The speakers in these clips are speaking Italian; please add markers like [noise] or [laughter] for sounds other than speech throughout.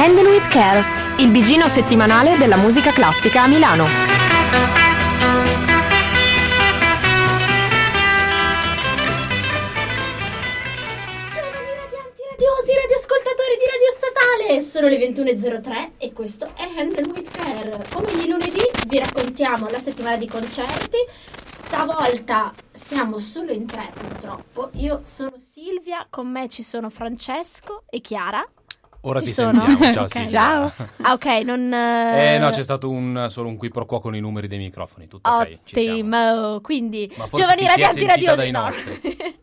Handle with Care, il bigino settimanale della musica classica a Milano. radiosi, radioascoltatori di Radio Statale! Sono le 21.03 e questo è Handle with Care. Come ogni lunedì vi raccontiamo la settimana di concerti. Stavolta siamo solo in tre purtroppo. Io sono Silvia, con me ci sono Francesco e Chiara. Ora Ci ti sono? sentiamo, ciao Ok. Silvia. Ciao. Ah ok, non... eh, Eh no, c'è stato un, solo un qui pro quo con i numeri dei microfoni, tutto ok, ci siamo. Ottimo, quindi Ma forse giovani radianti radiosi dai no. nostri. [laughs]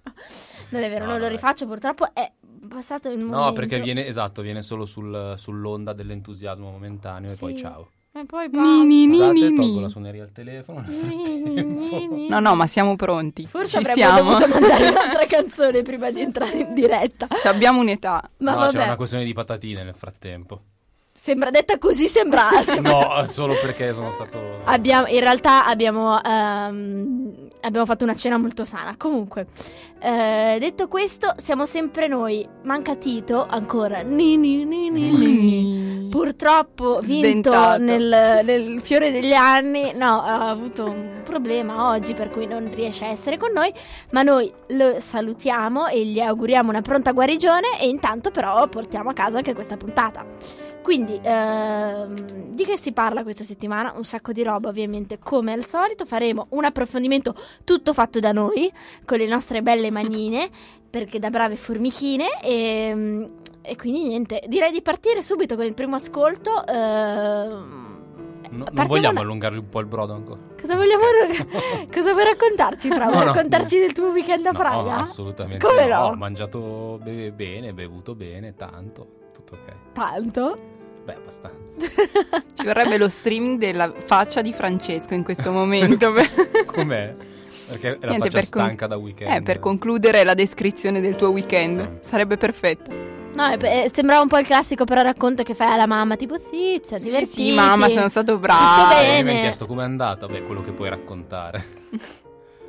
non è vero, No, non lo vabbè. rifaccio purtroppo, è passato il momento. No, perché viene, esatto, viene solo sul- sull'onda dell'entusiasmo momentaneo e poi Sì. ciao. E poi Ni, ni, ni, Scusate, ni, tolgo la suoneria al telefono. nel Ni, ni, frattempo. ni, ni. No, no, ma siamo pronti. Forse Ci avremmo siamo. dovuto mandare [laughs] un'altra canzone prima di entrare in diretta. Ci abbiamo un'età. Ma no, vabbè, c'era una questione di patatine nel frattempo. sembra detta così, sembra... [laughs] sembra- No, [laughs] solo perché sono stato... Abbiamo, in realtà abbiamo, ehm, abbiamo fatto una cena molto sana. Comunque, eh, detto questo, siamo sempre noi. Manca Tito ancora. Ni, ni, ni, ni, ni. Purtroppo vinto nel, nel fiore degli anni, no, ha avuto un problema oggi per cui non riesce a essere con noi, ma noi lo salutiamo e gli auguriamo una pronta guarigione e intanto però portiamo a casa anche questa puntata. Quindi, ehm, di che si parla questa settimana? Un sacco di roba, ovviamente, come al solito. Faremo un approfondimento tutto fatto da noi, con le nostre belle manine, [laughs] perché da brave formichine. E, e quindi niente, direi di partire subito con il primo ascolto. ehm, No- non vogliamo allungare un po' il brodo ancora? Cosa vogliamo [laughs] Cosa vuoi raccontarci, Fra? Vuoi No, no. raccontarci del tuo weekend a No, Praga? assolutamente Come no. no? Ho mangiato be- bene, bevuto bene, tanto, tutto ok. Tanto? Beh, abbastanza. Ci vorrebbe lo streaming della faccia di Francesco in questo momento. [laughs] Com'è? Perché è la Niente, faccia con- stanca da weekend. Eh, per concludere la descrizione del tuo weekend. Mm. Sarebbe perfetta. No, eh, sembrava un po' il classico però racconto che fai alla mamma, tipo sì, ci siamo Sì, divertiti. sì, mamma, sono stato Tutto bravo. bene. Eh, mi hanno chiesto com'è andata. Beh, quello che puoi raccontare. [laughs]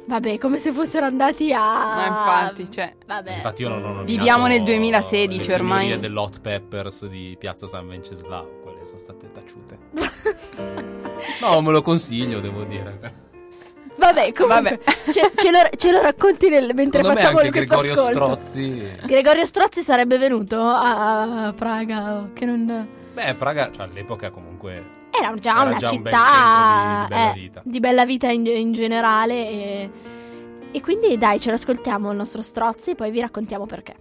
Vabbè, come se fossero andati a... Ma infatti, cioè, Vabbè. Infatti io non ho nominato Viviamo nel 2016 le ormai. signorie dell'Hot Peppers di Piazza San Venceslao. Quelle sono state taciute. [laughs] no, me lo consiglio, devo dire. Vabbè, comunque, Ce, ce lo, ce lo racconti nel- mentre Secondo me facciamo anche questo Gregorio ascolto. Strozzi... Gregorio Strozzi sarebbe venuto a Praga, che non... Beh, Praga, cioè all'epoca comunque... Era già Era una già un città centro di- bella eh, vita. di bella vita in, in generale e, e quindi dai, ce l'ascoltiamo il nostro Strozzi e poi vi raccontiamo perché.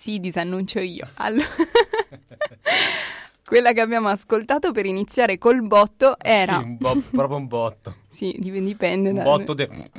Sì, disannuncio io. Allora, [laughs] quella che abbiamo ascoltato per iniziare col botto era... Sì, un bo- proprio un botto. [laughs] Sì, dip- dipende. Un da- botto de... [laughs]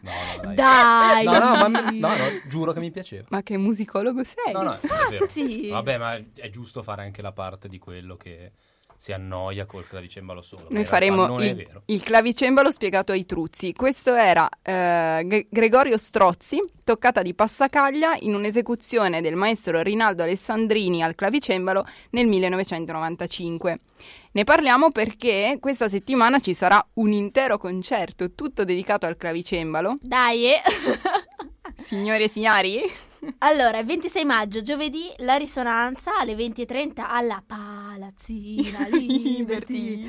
No, no, dai. Dai! No, no, ma no, no, giuro che mi piaceva. Ma che musicologo sei? No, no, è vero. Sì. Vabbè, ma è giusto fare anche la parte di quello che si annoia col clavicembalo solo. Noi realtà faremo il, il clavicembalo spiegato ai truzzi. Questo era eh, Gre- Gregorio Strozzi, toccata di passacaglia in un'esecuzione del maestro Rinaldo Alessandrini al clavicembalo nel 1995. Ne parliamo perché questa settimana ci sarà un intero concerto tutto dedicato al clavicembalo. Dai! eh. [laughs] Signore e signori, allora, il 26 maggio, giovedì, la risonanza alle 20.30 alla Palazzina [laughs] Liberty.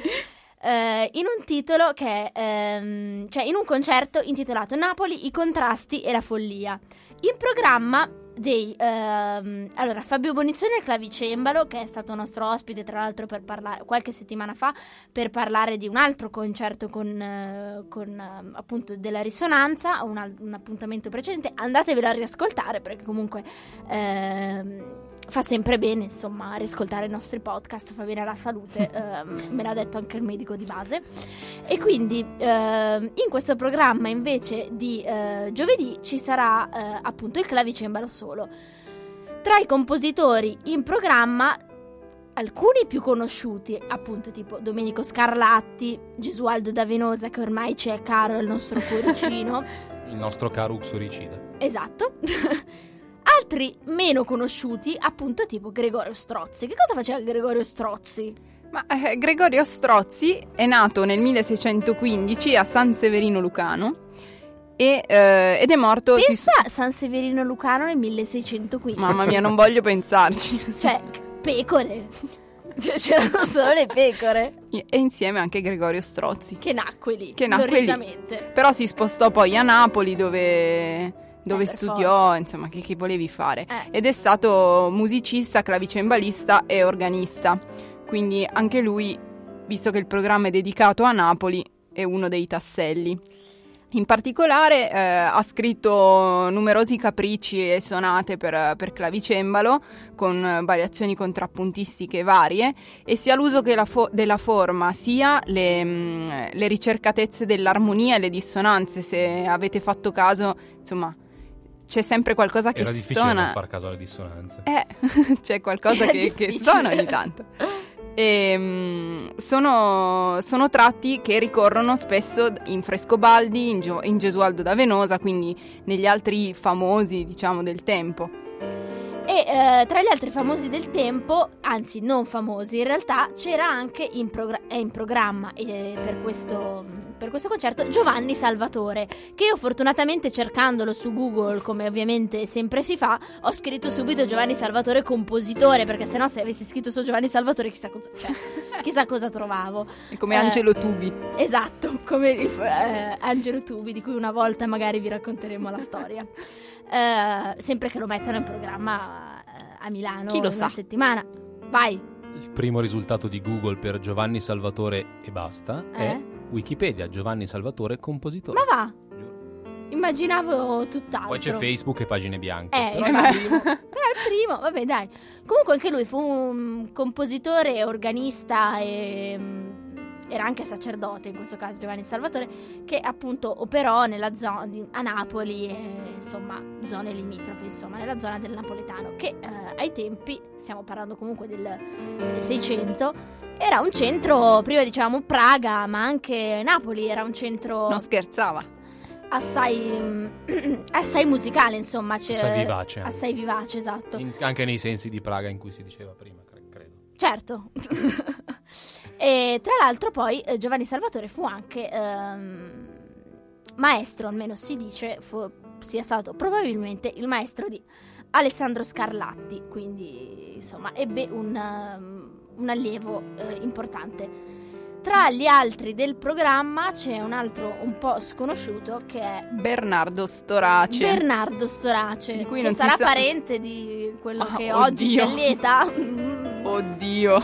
Eh, in un titolo che è, ehm, cioè in un concerto intitolato Napoli, i contrasti e la follia. In programma dei ehm, allora Fabio Bonizzoni al clavicembalo che è stato nostro ospite tra l'altro parlare qualche settimana fa per parlare di un altro concerto con, eh, con, eh, appunto della risonanza un, un appuntamento precedente. Andatevelo a riascoltare perché comunque ehm, fa sempre bene insomma riascoltare i nostri podcast fa bene alla salute [laughs] ehm, me l'ha detto anche il medico di base e quindi ehm, in questo programma invece di eh, giovedì ci sarà eh, appunto il clavicembalo solo. Tra i compositori in programma alcuni più conosciuti, appunto tipo Domenico Scarlatti, Gesualdo da Venosa che ormai ci è caro al nostro cuoricino. [laughs] Il nostro caro uxoricida. esatto. [laughs] Altri meno conosciuti, appunto tipo Gregorio Strozzi. Che cosa faceva Gregorio Strozzi? Ma eh, Gregorio Strozzi è nato nel 1615 a San Severino Lucano e, eh, ed è morto... si- Pensa a San Severino Lucano nel 1615. Mamma mia, non [laughs] voglio pensarci. Cioè, pecore. [laughs] Cioè, c'erano solo le pecore. E insieme anche Gregorio Strozzi. Che nacque lì. Che nacque lì. Però si spostò poi a Napoli dove, dove Eh, studiò, forza. insomma, che, che volevi fare. Eh. Ed è stato musicista, clavicembalista e organista. Quindi anche lui, visto che il programma è dedicato a Napoli, è uno dei tasselli. In particolare eh, ha scritto numerosi capricci e sonate per, per clavicembalo con variazioni contrappuntistiche varie e sia l'uso fo- della forma sia le, mm, le ricercatezze dell'armonia e le dissonanze. Se avete fatto caso, insomma, c'è sempre qualcosa che Era difficile stona. non far caso alle dissonanze. Eh, [laughs] c'è qualcosa [laughs] che, che suona ogni tanto. E, mm, sono, sono tratti che ricorrono spesso in Frescobaldi, in, Gio- in Gesualdo da Venosa, quindi negli altri famosi, diciamo, del tempo. E eh, tra gli altri famosi del tempo, anzi non famosi, in realtà c'era anche in, progra- è in programma eh, per, questo, per questo concerto Giovanni Salvatore, che io fortunatamente cercandolo su Google, come ovviamente sempre si fa, ho scritto subito Giovanni Salvatore compositore, perché sennò se avessi scritto su Giovanni Salvatore chissà cosa, cioè, [laughs] chissà cosa trovavo. È come Eh. Angelo Tubi. Esatto, come eh, Angelo Tubi, di cui una volta magari vi racconteremo la storia. [laughs] Eh, sempre che lo mettano in programma eh, a Milano Chi lo sa? settimana. Vai. Il primo risultato di Google per Giovanni Salvatore e basta Eh? è Wikipedia, Giovanni Salvatore compositore. Ma va, immaginavo tutt'altro. Poi c'è Facebook e pagine bianche. Eh, però infatti. il primo- [laughs] Però il primo, vabbè dai. Comunque anche lui fu un compositore, organista e mm, era anche sacerdote in questo caso Giovanni Salvatore che appunto operò nella zona di- a Napoli e insomma zone limitrofe insomma nella zona del napoletano che eh, ai tempi stiamo parlando comunque del, del 600 era un centro prima dicevamo Praga ma anche Napoli era un centro Non scherzava. assai mm, [clears throat] assai musicale insomma c'era- Assai vivace. assai vivace esatto In- anche nei sensi di Praga in cui si diceva prima, cre- credo. Certo. [laughs] e tra l'altro poi eh, Giovanni Salvatore fu anche ehm, maestro, almeno si dice, fu- sia stato probabilmente il maestro di Alessandro Scarlatti, quindi insomma ebbe un, um, un allievo eh, importante. Tra gli altri del programma c'è un altro un po' sconosciuto che è Bernardo Storace. Bernardo Storace, Di cui che sarà sa- parente di quello Ah, che oggi oddio. allieta. Mm, Oddio.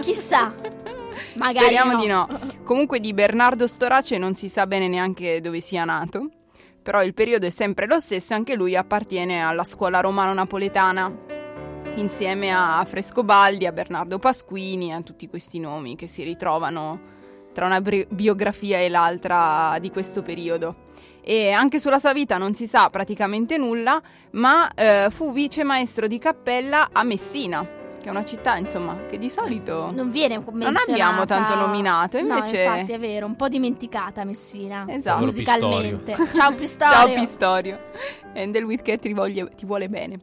Chissà. [laughs] Magari Speriamo no. di no. [laughs] Comunque di Bernardo Storace non si sa bene neanche dove sia nato, però il periodo è sempre lo stesso e anche lui appartiene alla scuola romano-napoletana insieme a Frescobaldi, a Bernardo Pasquini, a tutti questi nomi che si ritrovano tra una biografia e l'altra di questo periodo. E anche sulla sua vita non si sa praticamente nulla, ma eh, fu vice maestro di cappella a Messina, che è una città, insomma, che di solito Non viene non menzionata. abbiamo tanto nominato, invece No, infatti è vero, un po' dimenticata Messina. Esatto. Musicalmente. Ciao Pistorio. Ciao Pistorio. Endel Whitcat ti, voglie- ti vuole bene.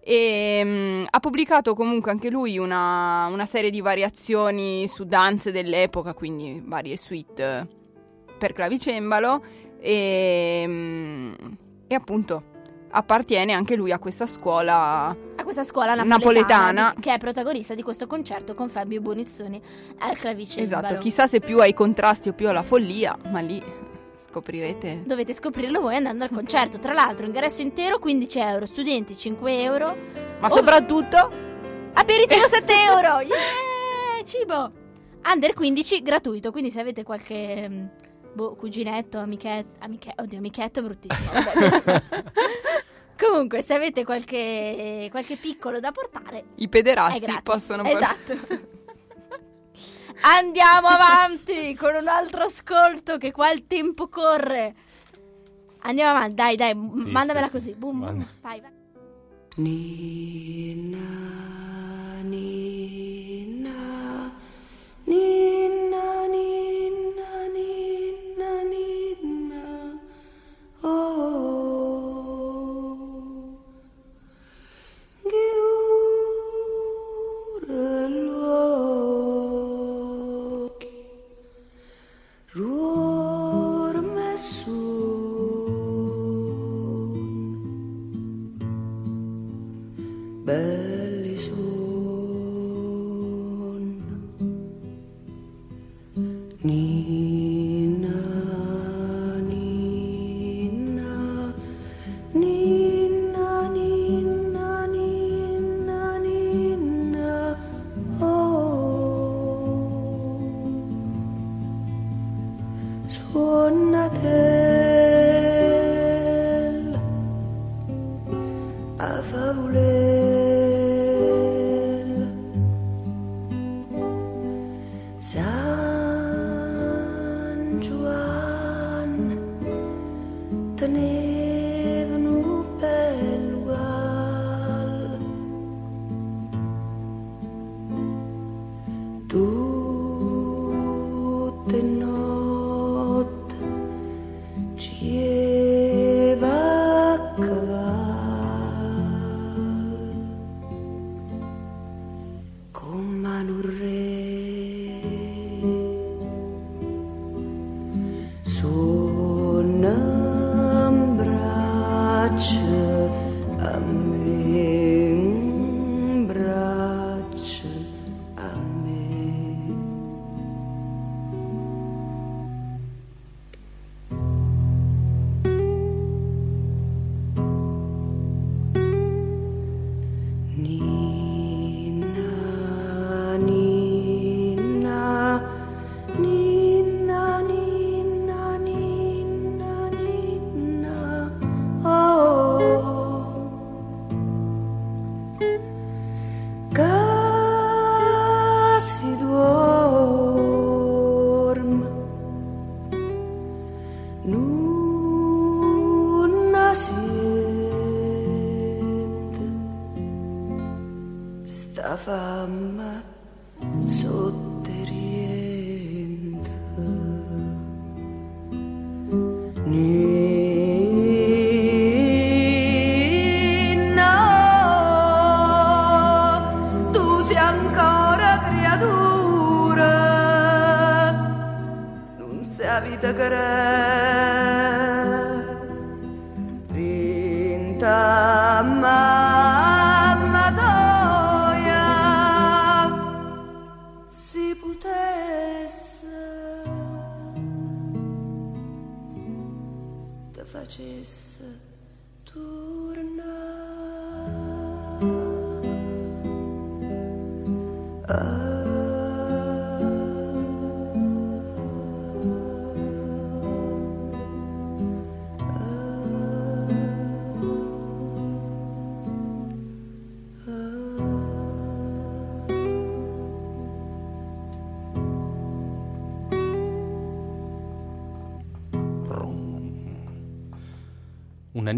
E, mm, ha pubblicato comunque anche lui una, una serie di variazioni su danze dell'epoca, quindi varie suite per clavicembalo e, mm, e appunto appartiene anche lui a questa scuola a questa scuola napoletana, Napoletana. che è protagonista di questo concerto con Fabio Bonizzoni al clavicembalo. Esatto, chissà se più ai contrasti o più alla follia, ma lì scoprirete. Dovete scoprirlo voi andando al concerto. Tra l'altro, ingresso intero 15 euro, studenti 5 euro, Ma Oh. soprattutto aperitivo [laughs] 7 euro. Yeah! Cibo. Under 15 gratuito, quindi se avete qualche mm, boh, cuginetto, amichetto, amiche- oddio, amichetto è bruttissimo. [laughs] Comunque, se avete qualche, qualche piccolo da portare, i pederasti possono portare- Esatto. Andiamo avanti con un altro ascolto che qua il tempo corre. Andiamo avanti, dai, dai, m- Sì, mandamela sì, così. sì. Boom, boom. Manda. Vai, vai. Nina, Nina, Nina, oh,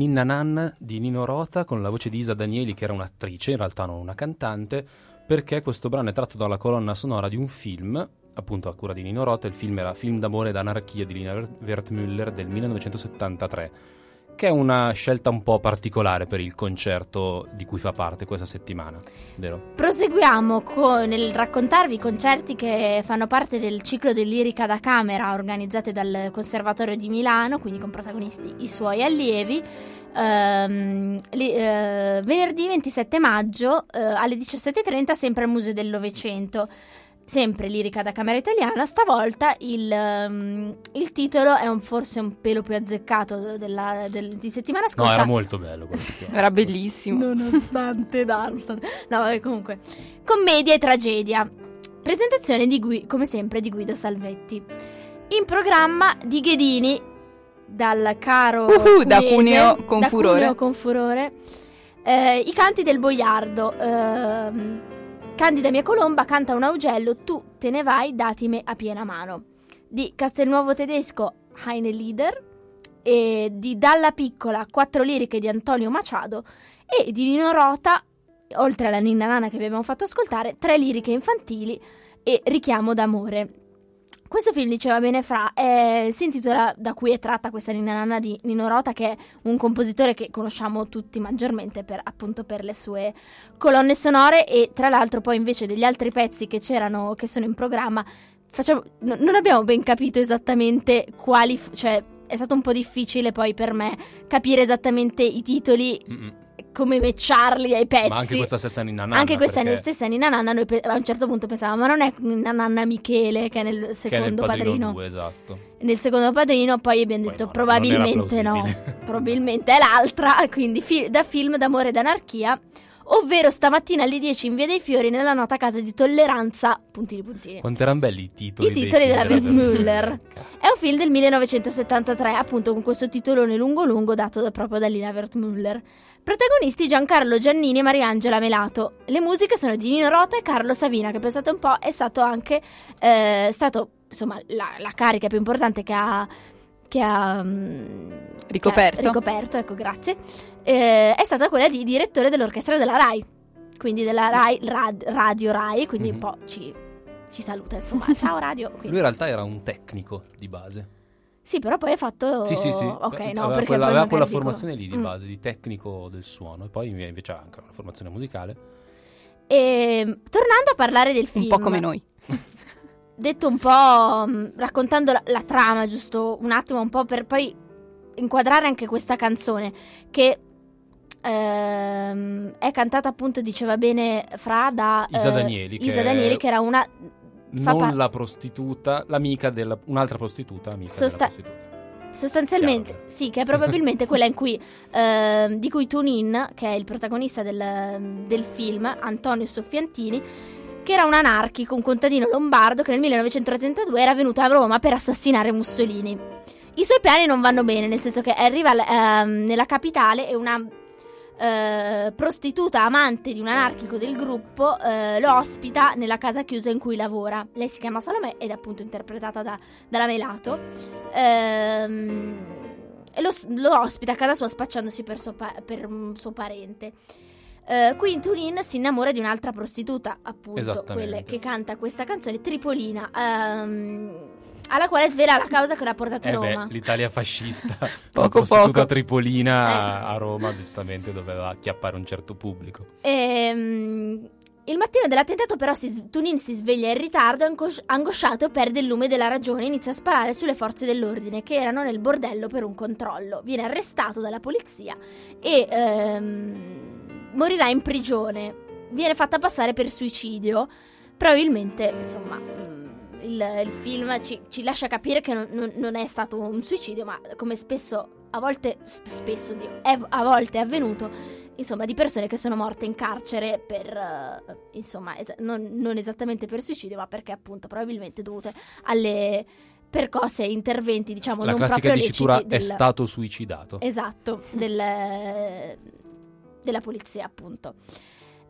ninna nanna di Nino Rota con la voce di Isa Danieli, che era un'attrice, in realtà non una cantante, perché questo brano è tratto dalla colonna sonora di un film, appunto a cura di Nino Rota. Il film era Film d'amore ed anarchia di Lina Wertmüller del 1973 è una scelta un po' particolare per il concerto di cui fa parte questa settimana, vero? Proseguiamo con nel raccontarvi i concerti che fanno parte del ciclo di lirica da camera organizzati dal Conservatorio di Milano, quindi con protagonisti i suoi allievi. Ehm, li- eh, venerdì 27 maggio eh, alle 17.30 sempre al Museo del Novecento. Sempre lirica da camera italiana, stavolta il, ehm, il titolo è un- forse un pelo più azzeccato della- del- di settimana No, scorsa. era molto bello. questo. [laughs] Era bellissimo. Nonostante, no, [laughs] nonostante- no, vabbè, comunque. Commedia e tragedia. Presentazione di Gui- come sempre di Guido Salvetti. In programma di Ghedini dal caro Uhu, da Cuneo con da furore. Cuneo con furore. Eh, I canti del boiardo. ehm, Candida mia colomba canta un augello, tu te ne vai, datime a piena mano. Di Castelnuovo tedesco Heine Lieder e di Dalla piccola quattro liriche di Antonio Machado e di Nino Rota, oltre alla ninna nana che abbiamo fatto ascoltare, tre liriche infantili e Richiamo d'amore. Questo film, diceva bene Fra, eh, si intitola Da cui è tratta questa ninna nana di Nino Rota, che è un compositore che conosciamo tutti maggiormente per, appunto per le sue colonne sonore e tra l'altro poi invece degli altri pezzi che c'erano, che sono in programma, facciamo, no- non abbiamo ben capito esattamente quali, f- cioè è stato un po' difficile poi per me capire esattamente i titoli, Mm-mm. Come matcharli ai pezzi. Ma anche questa stessa Ninna Nanna. Anche questa perché- stessa Nina Nanna, noi pe- a un certo punto pensavamo, ma non è Nina Nanna Michele che è nel che è nel secondo Padrino padrino. 2, esatto. Nel secondo padrino, poi abbiamo Poi detto no, probabilmente no, probabilmente è l'altra, [laughs] quindi fi- da film d'amore ed anarchia, ovvero stamattina alle 10 in Via dei Fiori nella nota casa di tolleranza, puntini puntini. Quanto erano belli i titoli. I titoli della Wertmüller. Wertmüller. È un film del 1973, appunto con questo titolone lungo lungo dato da- proprio da Lina Wertmüller. Protagonisti Giancarlo Giannini e Mariangela Melato. Le musiche sono di Nino Rota e Carlo Savina, che pensate un po' è stato anche eh, stato insomma la, la carica più importante che ha che ha mm, Ricoperto. che ha ricoperto, ecco, grazie. Eh, è stata quella di direttore dell'orchestra della Rai. Quindi della Rai, Rad- Radio Rai, quindi un Mhm. po' ci, ci saluta, insomma. [laughs] Ciao Radio. Quindi- Lui in realtà era un tecnico di base. Sì, però poi ha fatto. Sì, sì, sì. Ok, Beh, no, aveva perché quella, aveva quella dico- formazione lì di Mm. base, di tecnico del suono. E poi invece ha anche una formazione musicale. E, tornando a parlare del film. Un po' come noi. [laughs] Detto un po'. mh, raccontando la, la trama, giusto un attimo, un po' per poi inquadrare anche questa canzone. Che. ehm, è cantata appunto, diceva bene Fra da Isa eh, Danieli, che Isa è- Danieli, che era una non par- la prostituta, l'amica della... un'altra prostituta, amica Sosta- prostituta. Sostanzialmente, Chiaro, sì, che è probabilmente [laughs] quella in cui, ehm, di cui Tunin, che è il protagonista del, del film, Antonio Soffiantini, che era un anarchico, un contadino lombardo che nel 1932 era venuto a Roma per assassinare Mussolini. I suoi piani non vanno bene, nel senso che arriva ehm, nella capitale e una eh, prostituta amante di un anarchico del gruppo eh, lo ospita nella casa chiusa in cui lavora. Lei si chiama Salomè ed è appunto interpretata da, dalla Melato. Ehm, e lo, lo ospita a casa sua spacciandosi per suo, pa- per un suo parente. Eh, qui Tunin si innamora di un'altra prostituta, appunto, quella che canta questa canzone, Tripolina, ehm, alla quale svela la causa che l'ha portato a Eh beh, Roma. l'Italia fascista, [laughs] Poco prostituta poco. tripolina Eh. a- Roma giustamente doveva acchiappare un certo pubblico. Ehm, il mattino dell'attentato, però, si Tunin si sveglia in ritardo, angos- angosciato, perde il lume della ragione e inizia a sparare sulle forze dell'ordine che erano nel bordello per un controllo. Viene arrestato dalla polizia e ehm, morirà in prigione. Viene fatta passare per suicidio. Probabilmente, insomma, mm, il, il film ci, ci lascia capire che non, non- è stato un suicidio, ma come spesso, a volte, sp- spesso, Dio, è, a volte è avvenuto, insomma, di persone che sono morte in carcere per, eh, insomma, es- non, non esattamente per suicidio, ma perché appunto probabilmente dovute alle percosse e interventi, diciamo, La non classica proprio dicitura leciti è del- stato suicidato. Esatto, del- della polizia, appunto.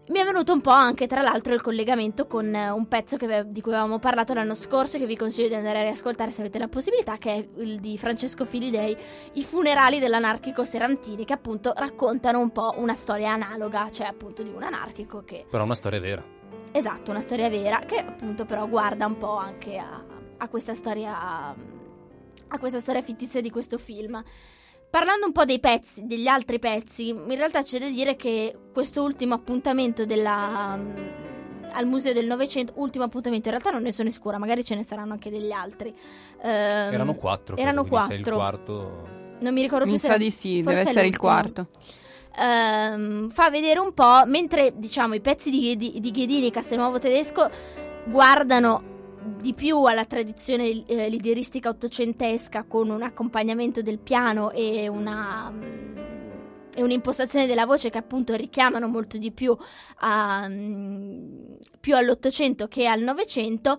mi è venuto un po' anche tra l'altro il collegamento con eh, un pezzo che di cui avevamo parlato l'anno scorso che vi consiglio di andare a riascoltare se avete la possibilità che è il di Francesco Filidei I funerali dell'anarchico Serantini che appunto raccontano un po' una storia analoga cioè appunto di un anarchico che Però una storia vera. esatto una storia vera che appunto però guarda un po' anche a, a questa storia a questa storia fittizia di questo film Parlando un po' dei pezzi, degli altri pezzi, in realtà c'è da dire che questo ultimo appuntamento della, mm, al Museo del Novecento, ultimo appuntamento, in realtà non ne sono sicura, magari ce ne saranno anche degli altri. Ehm, Erano quattro. erano quindi se è quattro. il quarto. Non mi ricordo più Mi sa era- di sì, forse deve essere il quarto. Ehm, fa vedere un po', mentre diciamo i pezzi di, di, di Ghedini e Castelnuovo Tedesco guardano di più alla tradizione eh, lideristica ottocentesca con un accompagnamento del piano e una mm, e un'impostazione della voce che appunto richiamano molto di più, a, mm, più all'Ottocento che al Novecento.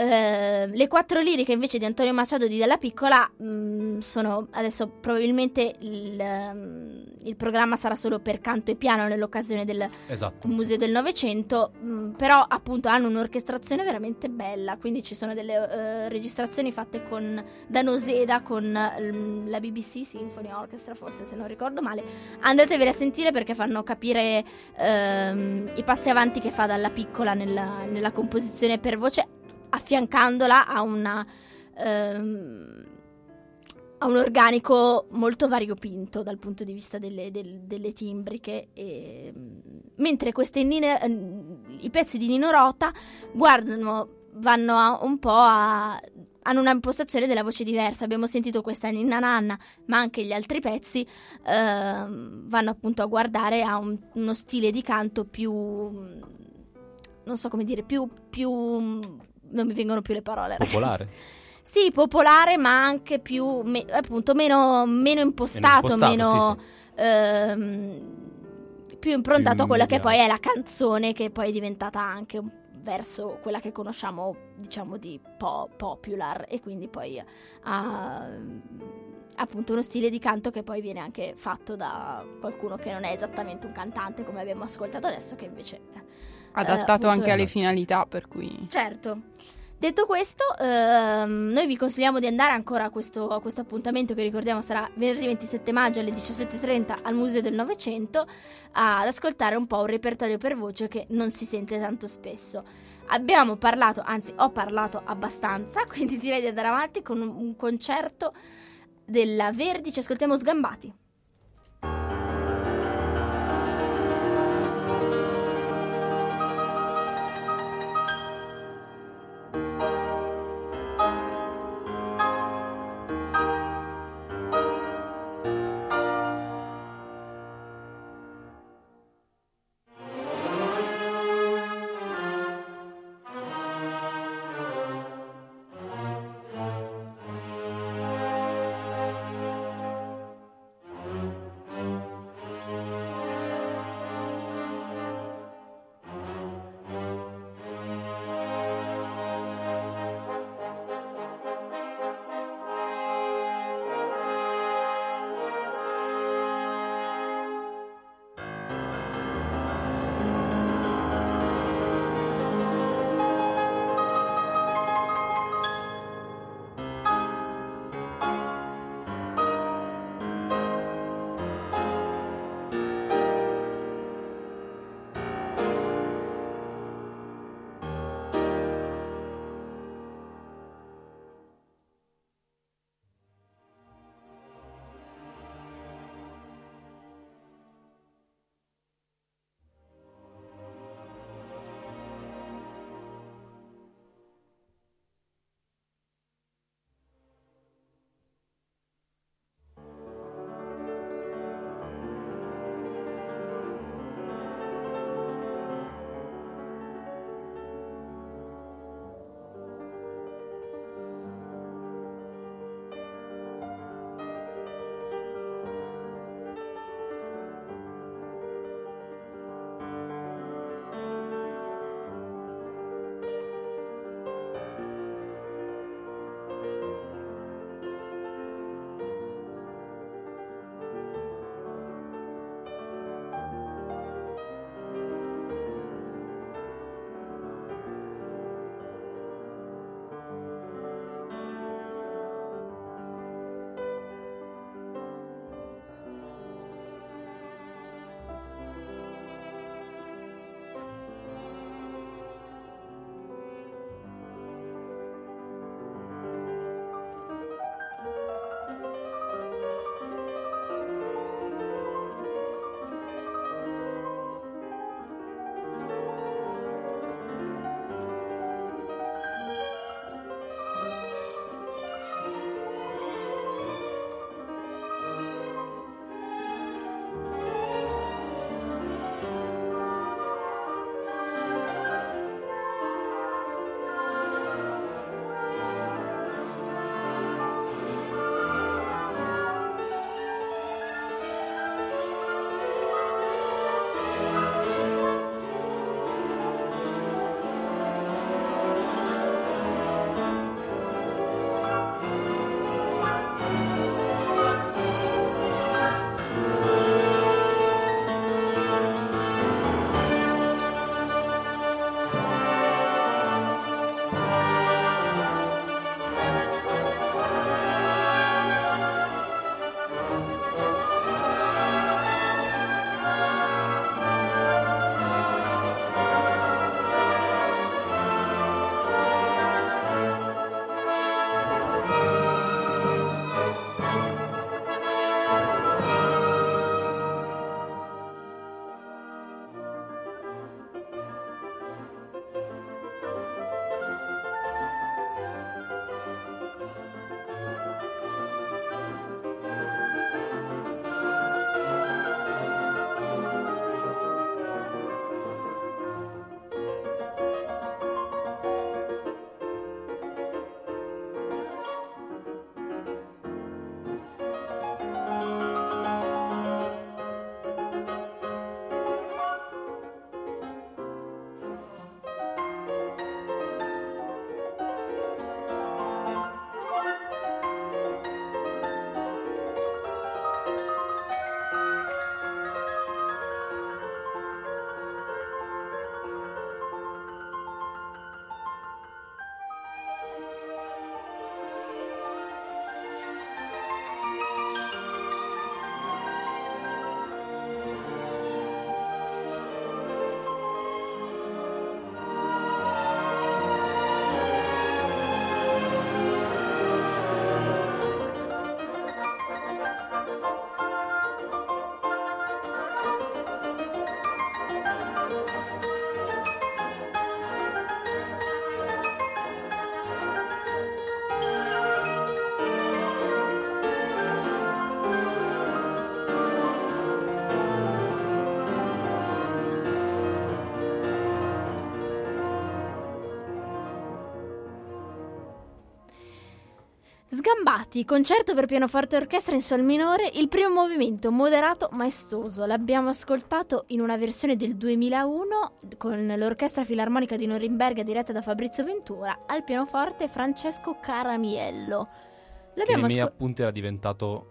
Eh, le quattro liriche invece di Antonio Machado di Della Piccola mm, sono adesso probabilmente il, mm, il programma sarà solo per canto e piano nell'occasione del Esatto. Museo del Novecento, mm, però appunto hanno un'orchestrazione veramente bella, quindi ci sono delle eh, registrazioni fatte con da Noseda con mm, la BBC Symphony Orchestra, forse se non ricordo male. Andatevele a sentire perché fanno capire ehm, i passi avanti che fa dalla piccola nella, nella composizione per voce, affiancandola a una ehm, ha un organico molto variopinto dal punto di vista delle, del- delle timbriche. e, mm, mentre mm, i pezzi di Nino Rota guardano, vanno a- un po' a. hanno una impostazione della voce diversa. Abbiamo sentito questa Ninna Nanna, ma anche gli altri pezzi ehm, vanno appunto a guardare a un- uno stile di canto più. non so come dire, più. più non mi vengono più le parole. ragazzi. Popolare. [laughs] Sì, popolare, ma anche più, me- appunto, meno, meno impostato, Meno meno, impostato, sì, ehm, più improntato Più a quella che poi è la canzone, che poi è diventata anche un- verso quella che conosciamo, diciamo, di po- popular, e quindi poi ha appunto uno stile di canto che poi viene anche fatto da qualcuno che non è esattamente un cantante, come abbiamo ascoltato adesso, che invece Adattato appunto- anche alle finalità, per cui... Certo. Detto questo, ehm, noi vi consigliamo di andare ancora a questo, a questo appuntamento che ricordiamo sarà venerdì 27 maggio alle 17.30 al Museo del Novecento ad ascoltare un po' un repertorio per voce che non si sente tanto spesso. Abbiamo parlato, anzi ho parlato abbastanza, [laughs] quindi direi di andare avanti con un, un concerto della Verdi, ci ascoltiamo Sgambati. Sgambati, concerto per pianoforte e orchestra in sol minore, il primo movimento moderato maestoso. L'abbiamo ascoltato in una versione del 2001 con l'Orchestra Filarmonica di Norimberga diretta da Fabrizio Ventura, al pianoforte Francesco Caramiello. L'abbiamo ascoltato. appunti era diventato...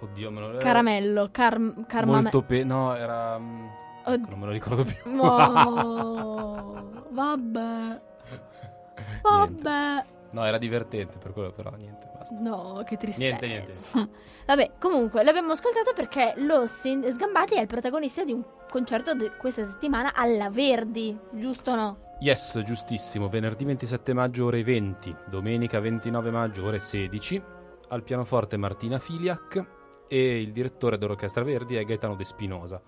Oddio, me lo... Caramello, car- carmame- Molto pe... No, era... mm, ecco, non me lo ricordo più. No, [laughs] vabbè, [laughs] Niente. vabbè. No, era divertente per quello, però niente, basta. No, che tristezza. Niente, niente. [laughs] Vabbè, comunque l'abbiamo ascoltato perché lo Sin- Sgambati è il protagonista di un concerto di questa settimana alla Verdi, giusto o no? Yes, giustissimo. Venerdì 27 maggio ore 20, domenica 29 maggio ore 16, al pianoforte Martina Filiak e il direttore dell'Orchestra Verdi è Gaetano De Spinosa.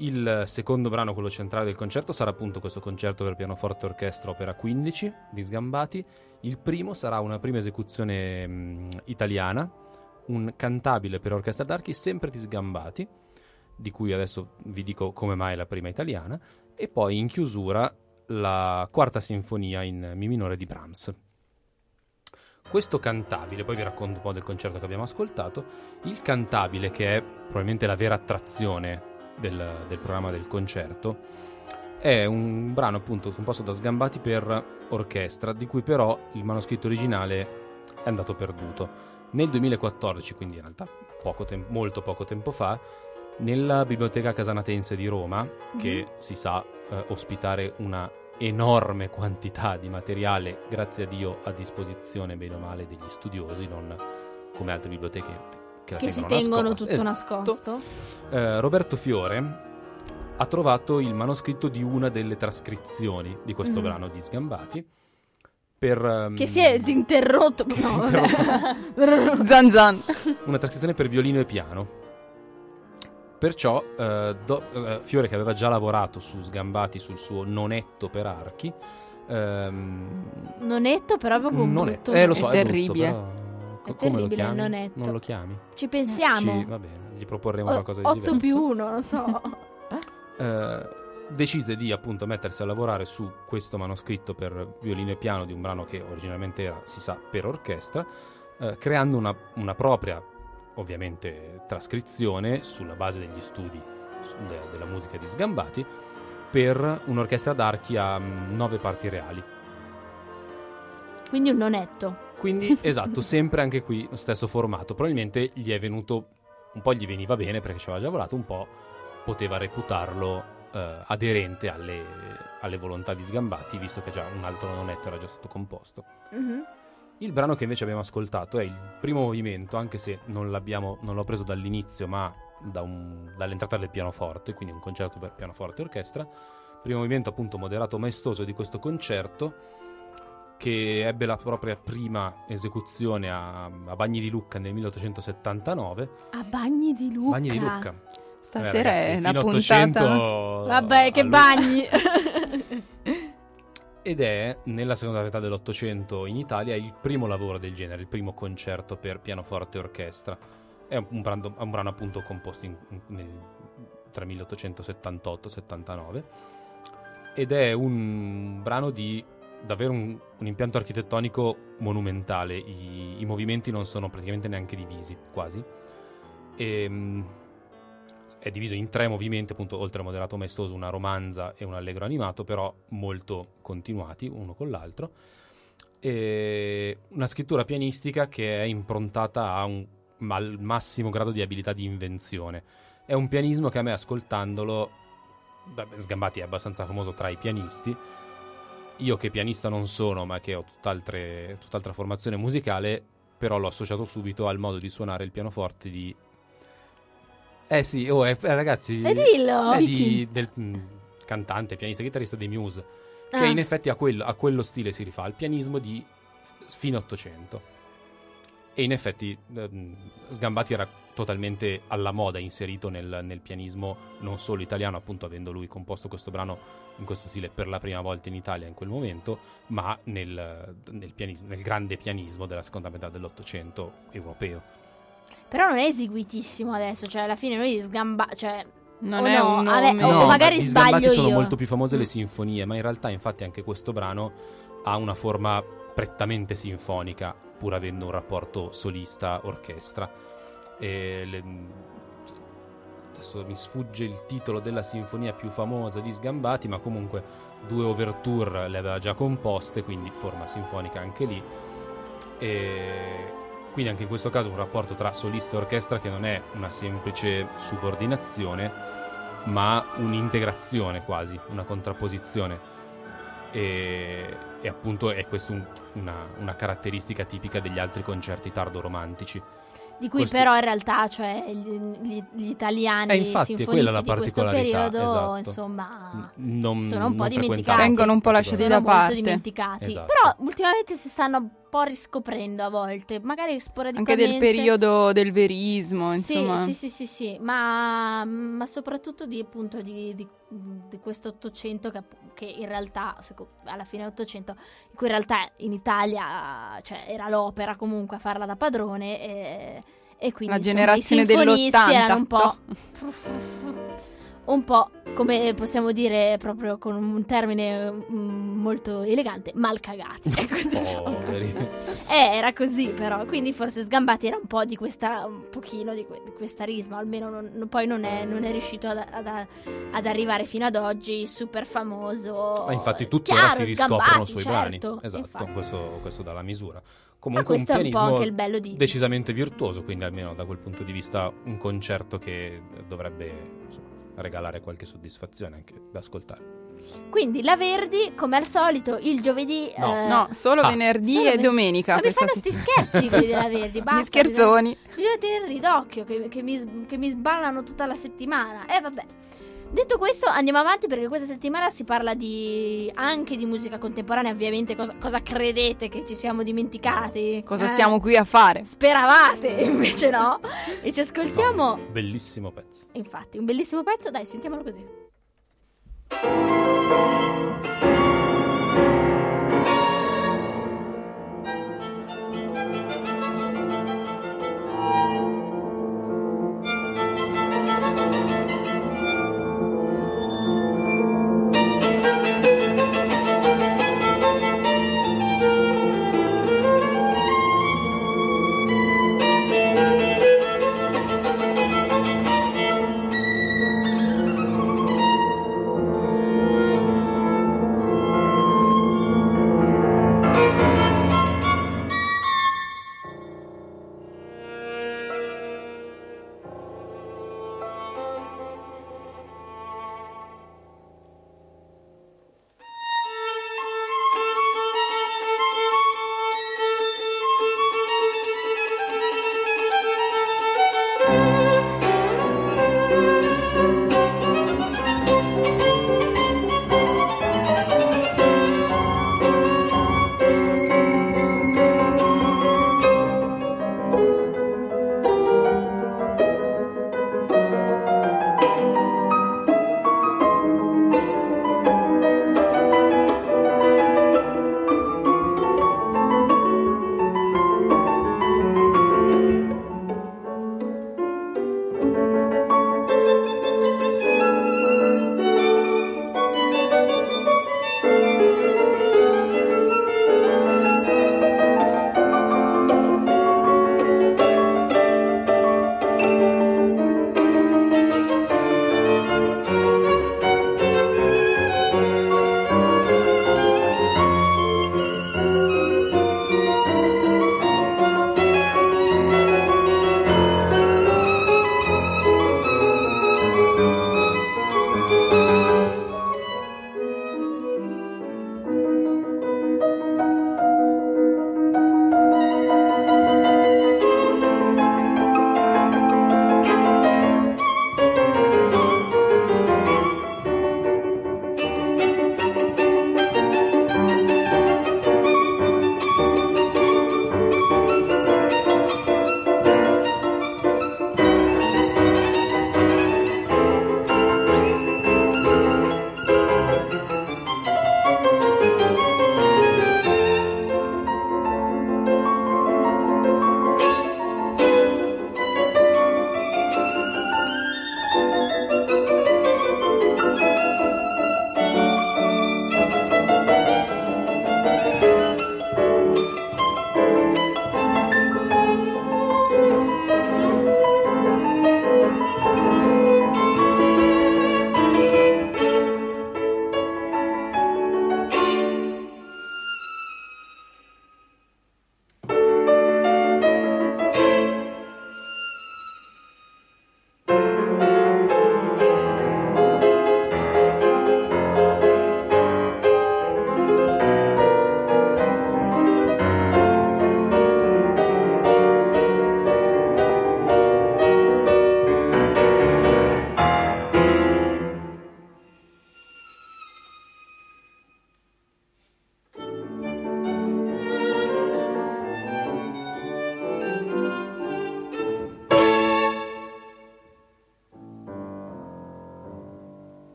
Il secondo brano, quello centrale del concerto, sarà appunto questo concerto per pianoforte e orchestra opera 15 di Sgambati. Il primo sarà una prima esecuzione mh, italiana, un cantabile per orchestra d'archi sempre di Sgambati, di cui adesso vi dico come mai la prima italiana, e poi in chiusura la quarta sinfonia in Mi minore di Brahms. Questo cantabile, poi vi racconto un po' del concerto che abbiamo ascoltato, il cantabile che è probabilmente la vera attrazione del, del programma del concerto, è un brano appunto composto da Sgambati per orchestra, di cui però il manoscritto originale è andato perduto. Nel 2014, quindi in realtà poco tem- molto poco tempo fa, nella Biblioteca Casanatense di Roma, che si sa eh, ospitare una enorme quantità di materiale, grazie a Dio, a disposizione, bene o male, degli studiosi, non come altre biblioteche che, Che si tengono nascosta. tutto Esatto. nascosto. Eh, Roberto Fiore ha trovato il manoscritto di una delle trascrizioni di questo Mhm. brano di Sgambati. Per, ehm, Che si è interrotto. che si è no, interrotto. [laughs] Zan zan. una trascrizione per violino e piano. Perciò eh, do- eh, Fiore, che aveva già lavorato su Sgambati sul suo nonetto per archi, ehm, Nonetto, però proprio un nonetto, brutto eh lo so, È è, terribile. brutto, però È come lo chiami? nonetto. Non lo chiami? Ci pensiamo. Ci- va bene, gli proporremo O- qualcosa di 8 diverso. più 1, non so. [laughs] eh, decise di appunto mettersi a lavorare su questo manoscritto per violino e piano di un brano che originalmente era, si sa, per orchestra, eh, creando una, una propria, ovviamente, trascrizione sulla base degli studi su- de- della musica di Sgambati per un'orchestra d'archi a mm, nove parti reali. Quindi un nonetto. Quindi, [laughs] esatto, sempre anche qui lo stesso formato. Probabilmente gli è venuto, un po' gli veniva bene perché ci aveva già lavorato, un po' poteva reputarlo eh, aderente alle, alle volontà di Sgambati, visto che già un altro nonetto era già stato composto. Mhm. Il brano che invece abbiamo ascoltato è il primo movimento, anche se non, l'abbiamo, non l'ho preso dall'inizio, ma da un- dall'entrata del pianoforte, quindi un concerto per pianoforte e orchestra. Primo movimento appunto moderato maestoso di questo concerto, che ebbe la propria prima esecuzione a, a Bagni di Lucca nel 1879. A Bagni di Lucca. Bagni di Lucca. Stasera Eh, è ragazzi, una fino a puntata. 800 Vabbè, che bagni. [laughs] Ed è, nella seconda metà dell'Ottocento in Italia, il primo lavoro del genere, il primo concerto per pianoforte e orchestra. È un brano, un brano appunto composto in- in- nel- tra 1878 e 79 ed è un brano di davvero un, un impianto architettonico monumentale. I, I movimenti non sono praticamente neanche divisi, quasi. E, mm, è diviso in tre movimenti, appunto, oltre a moderato maestoso, una romanza e un allegro animato, però molto continuati uno con l'altro. E una scrittura pianistica che è improntata a un al massimo grado di abilità di invenzione. È un pianismo che a me, ascoltandolo, vabbè, Sgambati è abbastanza famoso tra i pianisti. Io che pianista non sono, ma che ho tutt'altre- tutt'altra formazione musicale, però l'ho associato subito al modo di suonare il pianoforte di... Eh sì, oh, eh, ragazzi... E dillo. è Di del mm, cantante, pianista, chitarrista dei Muse, che Ah. in effetti a quello, a quello stile si rifà, al pianismo di fine 800. E in effetti ehm, Sgambati era totalmente alla moda inserito nel, nel pianismo non solo italiano, appunto avendo lui composto questo brano in questo stile per la prima volta in Italia in quel momento, ma nel, nel pianismo- nel grande pianismo della seconda metà dell'Ottocento europeo. Però non è eseguitissimo adesso, cioè alla fine noi sgamba... Cioè, Non O è no, un vabbè, nome. o No, magari Sgambati sbaglio sono io. molto più famose le sinfonie, ma in realtà infatti anche questo brano ha una forma prettamente sinfonica pur avendo un rapporto solista-orchestra. E le- adesso mi sfugge il titolo della sinfonia più famosa di Sgambati, ma comunque due overture le aveva già composte, quindi forma sinfonica anche lì. E quindi anche in questo caso un rapporto tra solista e orchestra che non è una semplice subordinazione, ma un'integrazione quasi, una contrapposizione. E, e appunto è questa un- una, una caratteristica tipica degli altri concerti tardo-romantici. Di cui Questo- però in realtà, cioè, gli, gli- italiani Eh, infatti, sinfonisti la di questo periodo, esatto. insomma, Non, sono un po' dimenticati. Vengono un po' lasciati sono da molto parte. dimenticati. Esatto. Però ultimamente si stanno un po' riscoprendo a volte, magari Anche sporadicamente. del periodo del verismo, Sì, insomma. sì, sì, sì, sì, ma, ma soprattutto di, appunto, di, di, di questo Ottocento che, app- che in realtà, alla fine Ottocento, in cui in realtà in Italia cioè, era l'opera comunque a farla da padrone e, e quindi La insomma, generazione i sinfonisti dell'80. erano un po'... [laughs] [laughs] Un po', come possiamo dire proprio con un termine mm, molto elegante, mal cagati. [laughs] Ecco, diciamo. Eh, era così però, quindi forse Sgambati era un po' di questa, un pochino di, que- di questa risma, almeno non- poi non è, non è riuscito ad, ad- ad arrivare fino ad oggi super famoso. Ma infatti tuttora Chiaro, si riscoprono Sgambati, i suoi certo, brani. Esatto, questo, questo dà la misura. Comunque un questo è un po' pianismo anche il bello di... decisamente virtuoso, quindi almeno da quel punto di vista un concerto che dovrebbe insomma, regalare qualche soddisfazione anche da ascoltare. Quindi la Verdi, come al solito, il giovedì... No. eh, No, solo Ah. venerdì Solo e ven- domenica. Ma mi fanno sti scherzi quelli della [laughs] Verdi, basta. Gli scherzoni. Bisogna tenerli d'occhio che, che mi, che mi sballano tutta la settimana. E vabbè. Detto questo, andiamo avanti perché questa settimana si parla di anche di musica contemporanea. Ovviamente, cosa, cosa credete che ci siamo dimenticati? Cosa Eh, stiamo qui a fare? Speravate, [laughs] invece no. E ci ascoltiamo. No, bellissimo pezzo. Infatti, un bellissimo pezzo. Dai, sentiamolo così.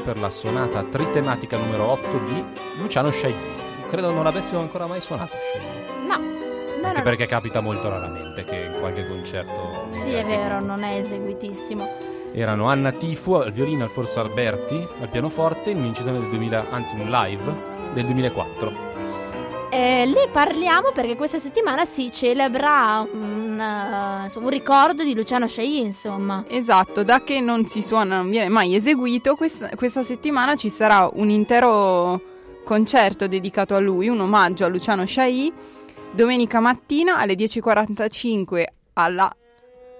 Pianoforte per la sonata tritematica numero 8 di Luciano Scegli. Credo non l'avessimo ancora mai suonato Scegli. No, no, Anche no. perché capita molto raramente che in qualche concerto... Sì, è vero, non è eseguitissimo. Erano Anna Tifu al violino, Alfonso Alberti al pianoforte in un'incisione del 2000, anzi un live del 2004. Eh, ne parliamo perché questa settimana si celebra un, insomma, un ricordo di Luciano Scegli, insomma. Esatto, da che non si suona, non viene mai eseguito, questa, questa settimana ci sarà un intero concerto dedicato a lui, un omaggio a Luciano Sciai, domenica mattina alle 10.45 alla...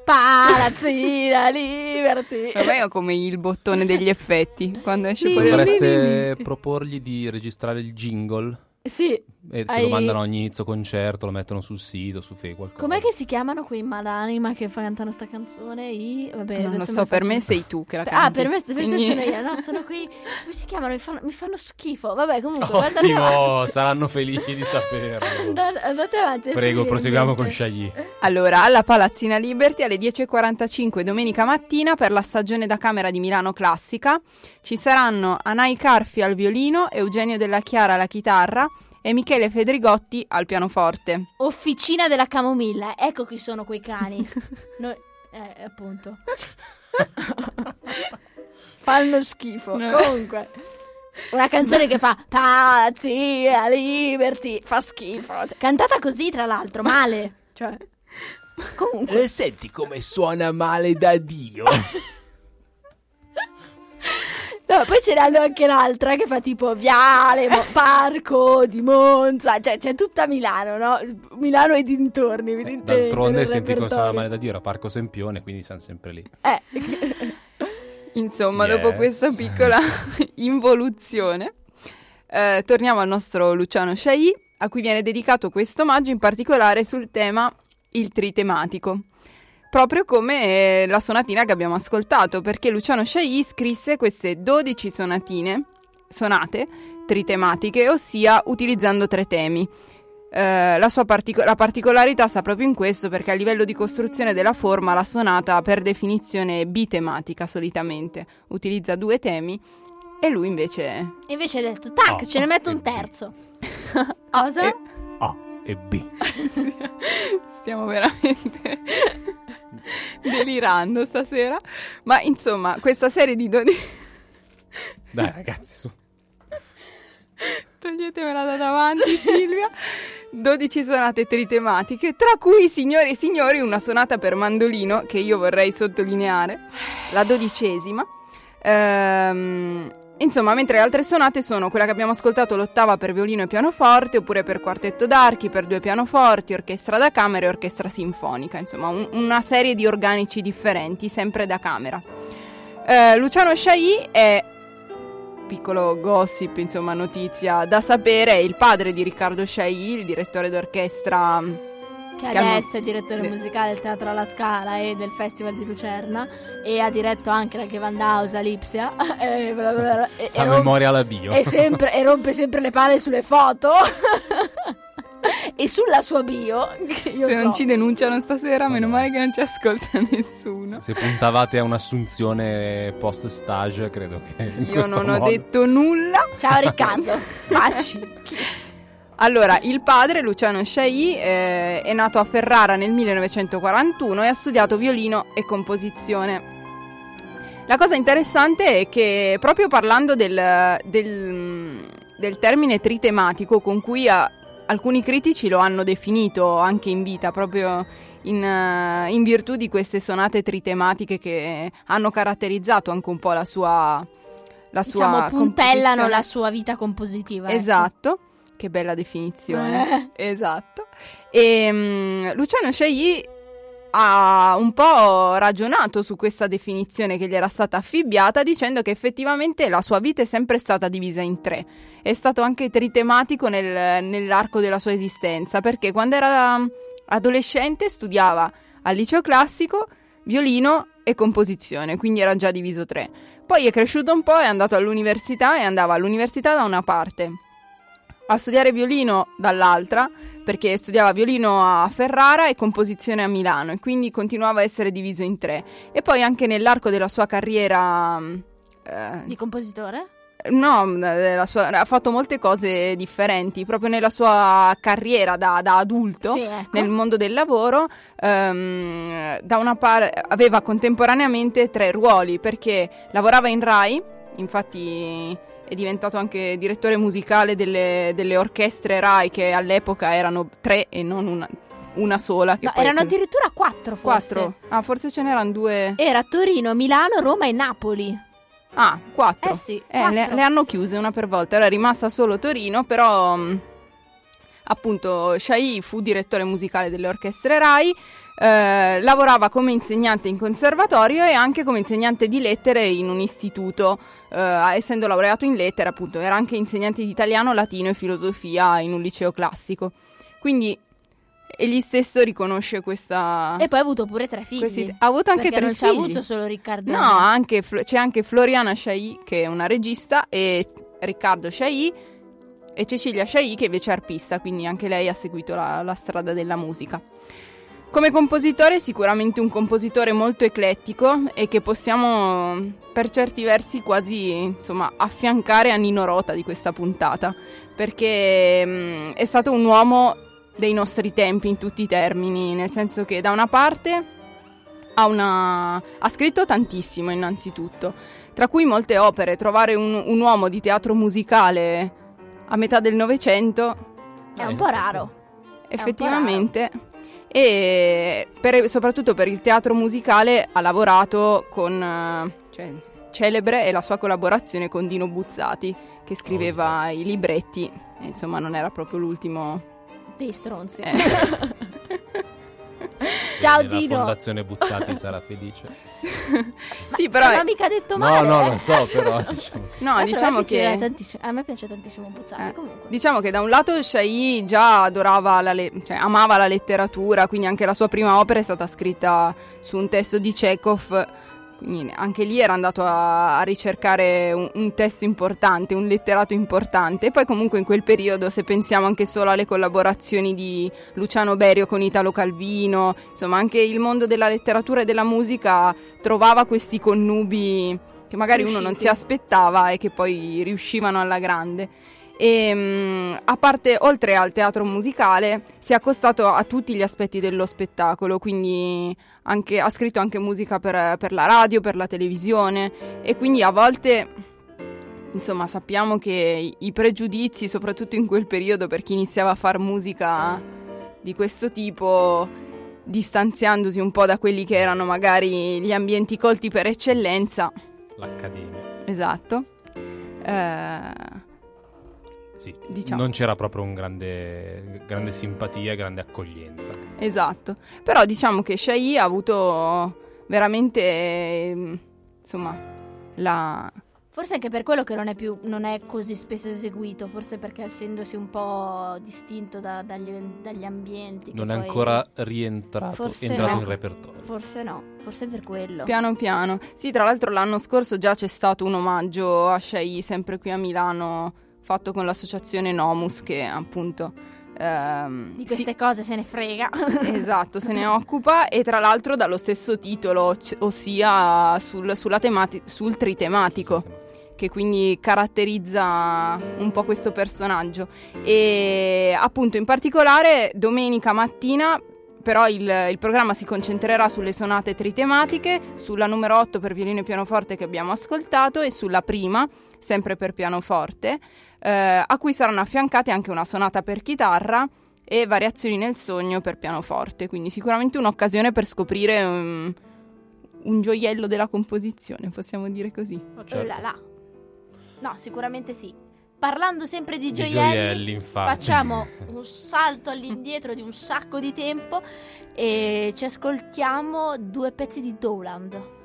Palazzina Liberty. [laughs] Vabbè, ho come il bottone degli effetti, quando esce fuori... Dovreste proporgli di registrare il jingle Sì, e Hai- lo mandano a ogni inizio concerto, lo mettono sul sito, su Facebook. qualcosa. com'è che si chiamano quei malanima che cantano sta canzone? I... Vabbè, Non lo so, per faccio- me sei tu che la canti. Ah, per me, per te quindi- sono io, no, [laughs] sono quei... Come si chiamano? Mi fanno, mi fanno schifo. Vabbè, comunque, [laughs] guardate Ottimo, saranno felici di saperlo. [laughs] Andate, andate avanti. Prego, proseguiamo con Shaggy. Allora, alla Palazzina Liberty alle 10.45 domenica mattina per la stagione da camera di Milano Classica ci saranno Anai Carfi al violino, Eugenio Della Chiara alla chitarra e Michele Fedrigotti al pianoforte. Officina della camomilla. Ecco chi sono quei cani. [laughs] Noi... Eh, appunto. [laughs] Fanno schifo. No. Comunque. Una canzone che fa Pazzia Liberty. Fa schifo. Cioè, cantata così, tra l'altro, male. Cioè. [laughs] Comunque. Senti come suona male da Dio. No, poi ce n'hanno anche l'altra che fa tipo Viale, Mo- Parco di Monza. Cioè, c'è tutta Milano, no? Milano e dintorni, evidentemente. D'altronde nel senti cosa repertorio. male da dire a Parco Sempione, quindi siamo sempre lì. Eh. [laughs] Insomma, Yes. dopo questa piccola [laughs] involuzione, eh, torniamo al nostro Luciano Sciai, a cui viene dedicato questo omaggio in particolare sul tema il tritematico. Proprio come eh, la sonatina che abbiamo ascoltato, perché Luciano Sciai scrisse queste 12 sonatine, sonate tritematiche, ossia utilizzando tre temi. Eh, la sua partico- la particolarità sta proprio in questo perché a livello di costruzione della forma la sonata per definizione è bitematica solitamente, utilizza due temi e lui invece Invece hai detto, tac, A, ce ne A metto un terzo. [laughs] Cosa? e- A e B. [laughs] stiamo veramente [laughs] delirando stasera, ma insomma questa serie di 12 [laughs] Dai ragazzi, su. Toglietemela da davanti, Silvia. 12 sonate tritematiche, tra cui, signori e signori, una sonata per mandolino che io vorrei sottolineare, la dodicesima. Ehm, insomma, mentre le altre sonate sono quella che abbiamo ascoltato, l'ottava per violino e pianoforte, oppure per quartetto d'archi, per due pianoforti, orchestra da camera e orchestra sinfonica. Insomma, un- una serie di organici differenti, sempre da camera. Eh, Luciano Sciai è piccolo gossip, insomma, notizia da sapere, è il padre di Riccardo Sciai, il direttore d'orchestra. Che Che hanno- adesso è direttore musicale del Teatro alla Scala e del Festival di Lucerna e ha diretto anche la Gewandhaus a Lipsia [laughs] e, bla bla bla, e- Sa e rompe- memoria alla bio. e sempre- e rompe sempre le palle sulle foto [laughs] e sulla sua bio che io Se so. non ci denunciano stasera, meno male che non ci ascolta [laughs] nessuno. Se puntavate a un'assunzione post stage, credo che Io non ho modo- detto nulla. Ciao Riccardo Facci Kiss Allora, il padre, Luciano Sciai, eh, è nato a Ferrara nel 1941 e ha studiato violino e composizione. La cosa interessante è che proprio parlando del, del- del termine tritematico con cui ha- alcuni critici lo hanno definito anche in vita, proprio in, eh, in virtù di queste sonate tritematiche che hanno caratterizzato anche un po' la sua... La sua Diciamo puntellano la sua vita compositiva ecco. Che bella definizione. Esatto. E mm, Luciano Sciai ha un po' ragionato su questa definizione che gli era stata affibbiata dicendo che effettivamente la sua vita è sempre stata divisa in tre. È stato anche tritematico nel- nell'arco della sua esistenza perché quando era adolescente studiava al liceo classico violino e composizione, quindi era già diviso tre. Poi è cresciuto un po', è andato all'università e andava all'università da una parte, a studiare violino dall'altra, perché studiava violino a Ferrara e composizione a Milano e quindi continuava a essere diviso in tre. E poi anche nell'arco della sua carriera mh, eh, Di compositore? No, nella sua- ha fatto molte cose differenti, proprio nella sua carriera da, da adulto Sì, ecco. nel mondo del lavoro. da una parte aveva contemporaneamente tre ruoli perché lavorava in Rai, infatti è diventato anche direttore musicale delle, delle orchestre Rai che all'epoca erano tre e non una, una sola. Che No, poi erano quella- addirittura quattro forse. quattro. Ah, forse ce n'erano due. Era Torino, Milano, Roma e Napoli. Ah, quattro. Eh sì, Eh, le, quattro. le hanno chiuse una per volta, era rimasta solo Torino, però mh, appunto Shai fu direttore musicale delle orchestre RAI, eh, lavorava come insegnante in conservatorio e anche come insegnante di lettere in un istituto, eh, essendo laureato in lettere appunto era anche insegnante di italiano, latino e filosofia in un liceo classico. Quindi egli stesso riconosce questa... E poi ha avuto pure tre figli. questi- ha avuto anche tre non figli. ci ha avuto solo Riccardo. No, anche c'è anche Floriana Shai, che è una regista, e Riccardo Shai e Cecilia Shai, che invece è arpista, quindi anche lei ha seguito la, la strada della musica. Come compositore, sicuramente un compositore molto eclettico e che possiamo per certi versi quasi insomma affiancare a Nino Rota di questa puntata, perché mh, è stato un uomo dei nostri tempi in tutti i termini, nel senso che da una parte ha, una... ha scritto tantissimo innanzitutto, tra cui molte opere, trovare un, un uomo di teatro musicale a metà del Novecento È un po' raro. effettivamente e per- soprattutto per il teatro musicale ha lavorato con eh, cioè, celebre è la sua collaborazione con Dino Buzzati che scriveva Oh, yes. i libretti e, insomma non era proprio l'ultimo Dei stronzi. eh. [laughs] Ciao La Dino. fondazione Buzzati [laughs] sarà felice. sì però Non ho mica detto No, male. no, eh. lo so, però [laughs] diciamo. no Tanto diciamo a me piaceva che tantissimo- a me piace tantissimo Buzzati Eh, comunque. Diciamo che da un lato Shai già adorava la le- cioè amava la letteratura, quindi anche la sua prima opera è stata scritta su un testo di Chekhov, quindi anche lì era andato a, a ricercare un, un testo importante, un letterato importante. E poi comunque in quel periodo, se pensiamo anche solo alle collaborazioni di Luciano Berio con Italo Calvino, insomma anche il mondo della letteratura e della musica trovava questi connubi che magari uno non Riusciti. si aspettava e che poi riuscivano alla grande. E mm, a parte, oltre al teatro musicale, si è accostato a tutti gli aspetti dello spettacolo, quindi anche- ha scritto anche musica per, per la radio, per la televisione e quindi a volte, insomma, sappiamo che i, pregiudizi, soprattutto in quel periodo per chi iniziava a fare musica di questo tipo, distanziandosi un po' da quelli che erano magari gli ambienti colti per eccellenza, L'accademia. esatto. Eh, Sì, Diciamo. non c'era proprio un grande, grande simpatia, grande accoglienza. Esatto, però diciamo che Shai ha avuto veramente, ehm, insomma, la... Forse anche per quello che non è più non è così spesso eseguito, forse perché essendosi un po' distinto da- dagli, dagli ambienti. Non è ancora rientrato entrato no. in repertorio. Forse no, forse per quello. piano piano. Sì, tra l'altro l'anno scorso già c'è stato un omaggio a Shai, sempre qui a Milano, fatto con l'associazione Nomus, che appunto... ehm, Di si- queste cose se ne frega. [laughs] Esatto, se ne [laughs] occupa e tra l'altro dallo stesso titolo, c- ossia sul, sulla temati- sul tritematico. che quindi caratterizza un po' questo personaggio. E appunto in particolare domenica mattina però il, il programma si concentrerà sulle sonate tritematiche, sulla numero 8 per violino e pianoforte che abbiamo ascoltato e sulla prima, sempre per pianoforte, eh, a cui saranno affiancate anche una sonata per chitarra e variazioni nel sogno per pianoforte, quindi sicuramente un'occasione per scoprire um, un gioiello della composizione, possiamo dire così. Oh certo. là là. No, sicuramente sì. Parlando sempre di Di gioielli, facciamo [laughs] un salto all'indietro di un sacco di tempo e ci ascoltiamo due pezzi di Dowland.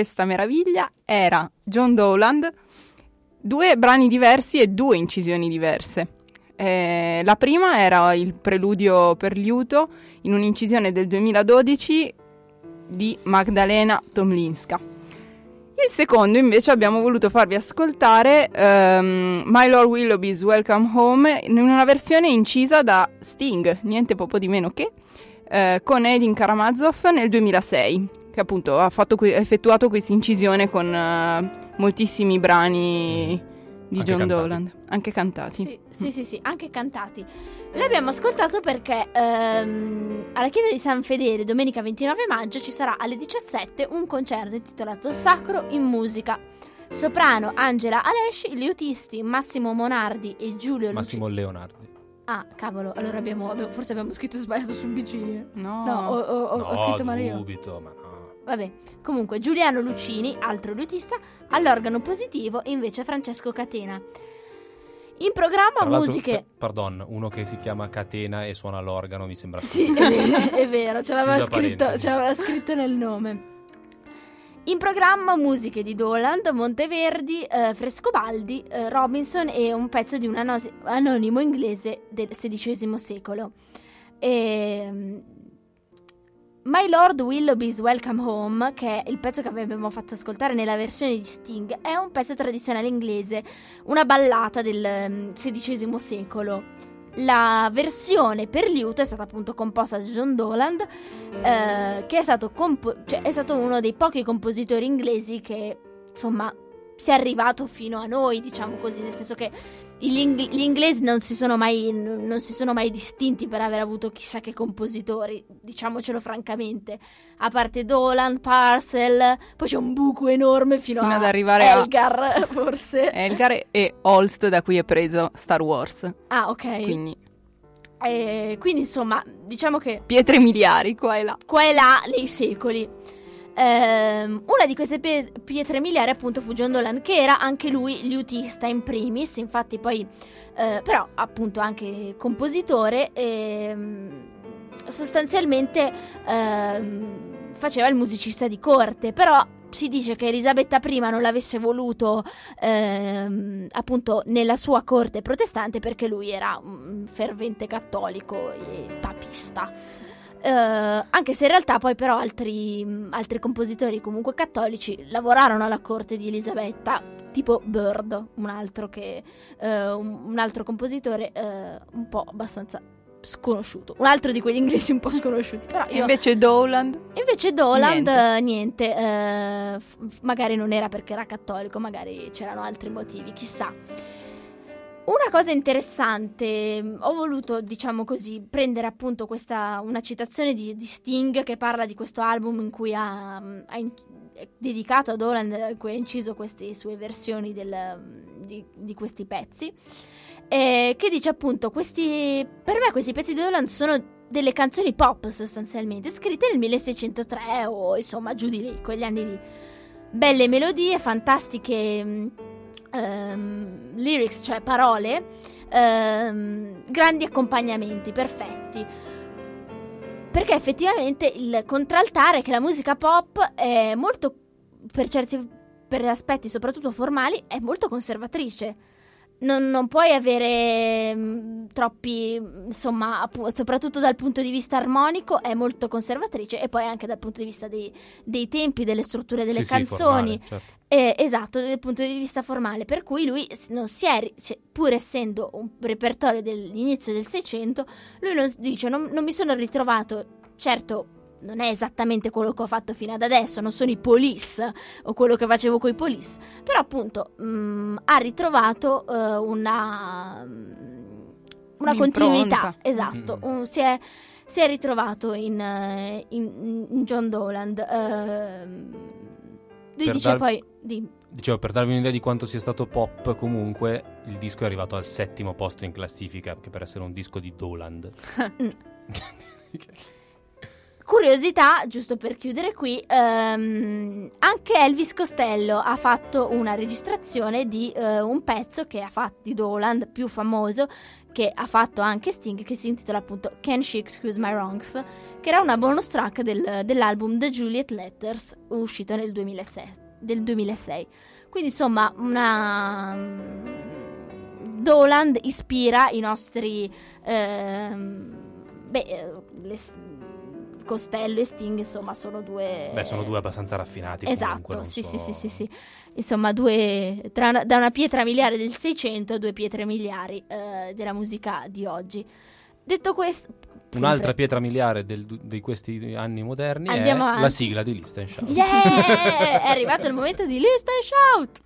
Questa meraviglia era John Dowland, due brani diversi e due incisioni diverse. Eh, la prima era il preludio per liuto in un'incisione del 2012 di Magdalena Tomlinska. Il secondo invece abbiamo voluto farvi ascoltare ehm, My Lord Willoughby's Welcome Home in una versione incisa da Sting, niente poco di meno che, eh, con Edin Karamazov nel 2006, che appunto ha, fatto que- ha effettuato questa incisione con eh, moltissimi brani di Anche John cantati. Dowland, anche cantati. Sì, sì, sì, sì, anche cantati. L'abbiamo ascoltato perché ehm, alla chiesa di San Fedele, domenica 29 maggio, ci sarà alle 17 un concerto intitolato Sacro in musica. Soprano Angela Alesci, liutisti Massimo Monardi e Giulio Luci- Massimo Leonardi. Ah, cavolo, allora abbiamo, abbiamo- forse abbiamo scritto sbagliato sul bicino. No, No, ho, ho- ho- ho no, scritto male io. dubito, ma no. Vabbè, comunque Giuliano Lucini, altro liutista, all'organo positivo e invece Francesco Catena. In programma Tra musiche... pardon, uno che si chiama Catena e suona l'organo mi sembra Sì, è vero, ce l'aveva, scritto, ce l'aveva scritto nel nome. In programma musiche di Doland, Monteverdi, eh, Frescobaldi, eh, Robinson e un pezzo di un ano- anonimo inglese del XVI secolo. E, My Lord Willoughby's Welcome Home, che è il pezzo che avevamo fatto ascoltare nella versione di Sting, è un pezzo tradizionale inglese, una ballata del XVI secolo. La versione per liuto è stata appunto composta da John Doland, eh, che è stato, compo- cioè, è stato uno dei pochi compositori inglesi che insomma si è arrivato fino a noi, diciamo così, nel senso che gli, ing- gli inglesi non si, sono mai, n- non si sono mai distinti per aver avuto chissà che compositori, diciamocelo francamente. A parte Dolan, Parcel, poi c'è un buco enorme fino, Fino a ad arrivare a- Elgar, [laughs] forse. Elgar e Holst da cui è preso Star Wars. ah, ok. Quindi Eh, quindi insomma, diciamo che pietre miliari qua e là. qua e là nei secoli. Ehm, una di queste pie- pietre miliari appunto fu John Dolan che era anche lui liutista in primis, infatti poi eh, però appunto anche compositore e mm, sostanzialmente ehm, faceva il musicista di corte, però si dice che Elisabetta I non l'avesse voluto ehm, appunto nella sua corte protestante perché lui era un fervente cattolico e papista. Eh, anche se in realtà poi però altri, mh, altri compositori comunque cattolici lavorarono alla corte di Elisabetta, tipo Bird, un altro, che, eh, un, un altro compositore eh, un po' abbastanza sconosciuto, un altro di quegli inglesi un po' sconosciuti, però io... Invece Dowland Invece Doland, Niente. niente, f- magari non era perché era cattolico, magari c'erano altri motivi, chissà. Una cosa interessante, mh, ho voluto, diciamo così, prendere appunto questa, una citazione di, di Sting che parla di questo album in cui ha, mh, ha in- è dedicato a Doland, in cui ha inciso queste sue versioni del- di, di questi pezzi, eh, che dice appunto, questi, per me questi pezzi di Doland sono delle canzoni pop sostanzialmente, scritte nel 1603 o insomma giù di lì, quegli anni lì. Belle melodie, fantastiche ehm, lyrics, cioè parole, ehm, grandi accompagnamenti, perfetti. Perché effettivamente il contraltare che la musica pop è molto, per certi per aspetti soprattutto formali, è molto conservatrice. Non, non puoi avere mh, troppi, mh, insomma, appu- soprattutto dal punto di vista armonico, è molto conservatrice e poi anche dal punto di vista dei, dei tempi, delle strutture delle Sì, sì, canzoni. formale, certo. Eh, esatto, dal punto di vista formale, per cui lui non si è, si- pur essendo un repertorio dell'inizio del Seicento, lui non dice non, non mi sono ritrovato, certo non è esattamente quello che ho fatto fino ad adesso, non sono i police o quello che facevo con i police, però appunto mh, ha ritrovato eh, una, una Un'impronta. continuità, esatto, Mm. un- si, è, si è ritrovato in, eh, in- in John Doland. ehm, lui Per dice dar- poi... di- Dicevo, per darvi un'idea di quanto sia stato pop, comunque il disco è arrivato al settimo posto in classifica, che per essere un disco di Doland. [laughs] Mm. Curiosità, giusto per chiudere qui, ehm, anche Elvis Costello ha fatto una registrazione di eh, un pezzo che ha fatto di Doland, più famoso, che ha fatto anche Sting, che si intitola appunto Can She Excuse My Wrongs, che era una bonus track del- dell'album The Juliet Letters, uscito nel 2006, del 2006. Quindi insomma una... Doland ispira i nostri... ehm, beh, eh, le- Costello e Sting insomma sono due... Beh, sono due abbastanza raffinati. Esatto, comunque, sì, so- sì, sì, sì, sì. Insomma, due, tra una- da una pietra miliare del 600 a due pietre miliari eh, della musica di oggi. Detto questo, Un'altra pietra miliare del- di questi anni moderni Andiamo è avanti. la sigla di Listen Shout. Yeah! È arrivato il momento di List and Shout!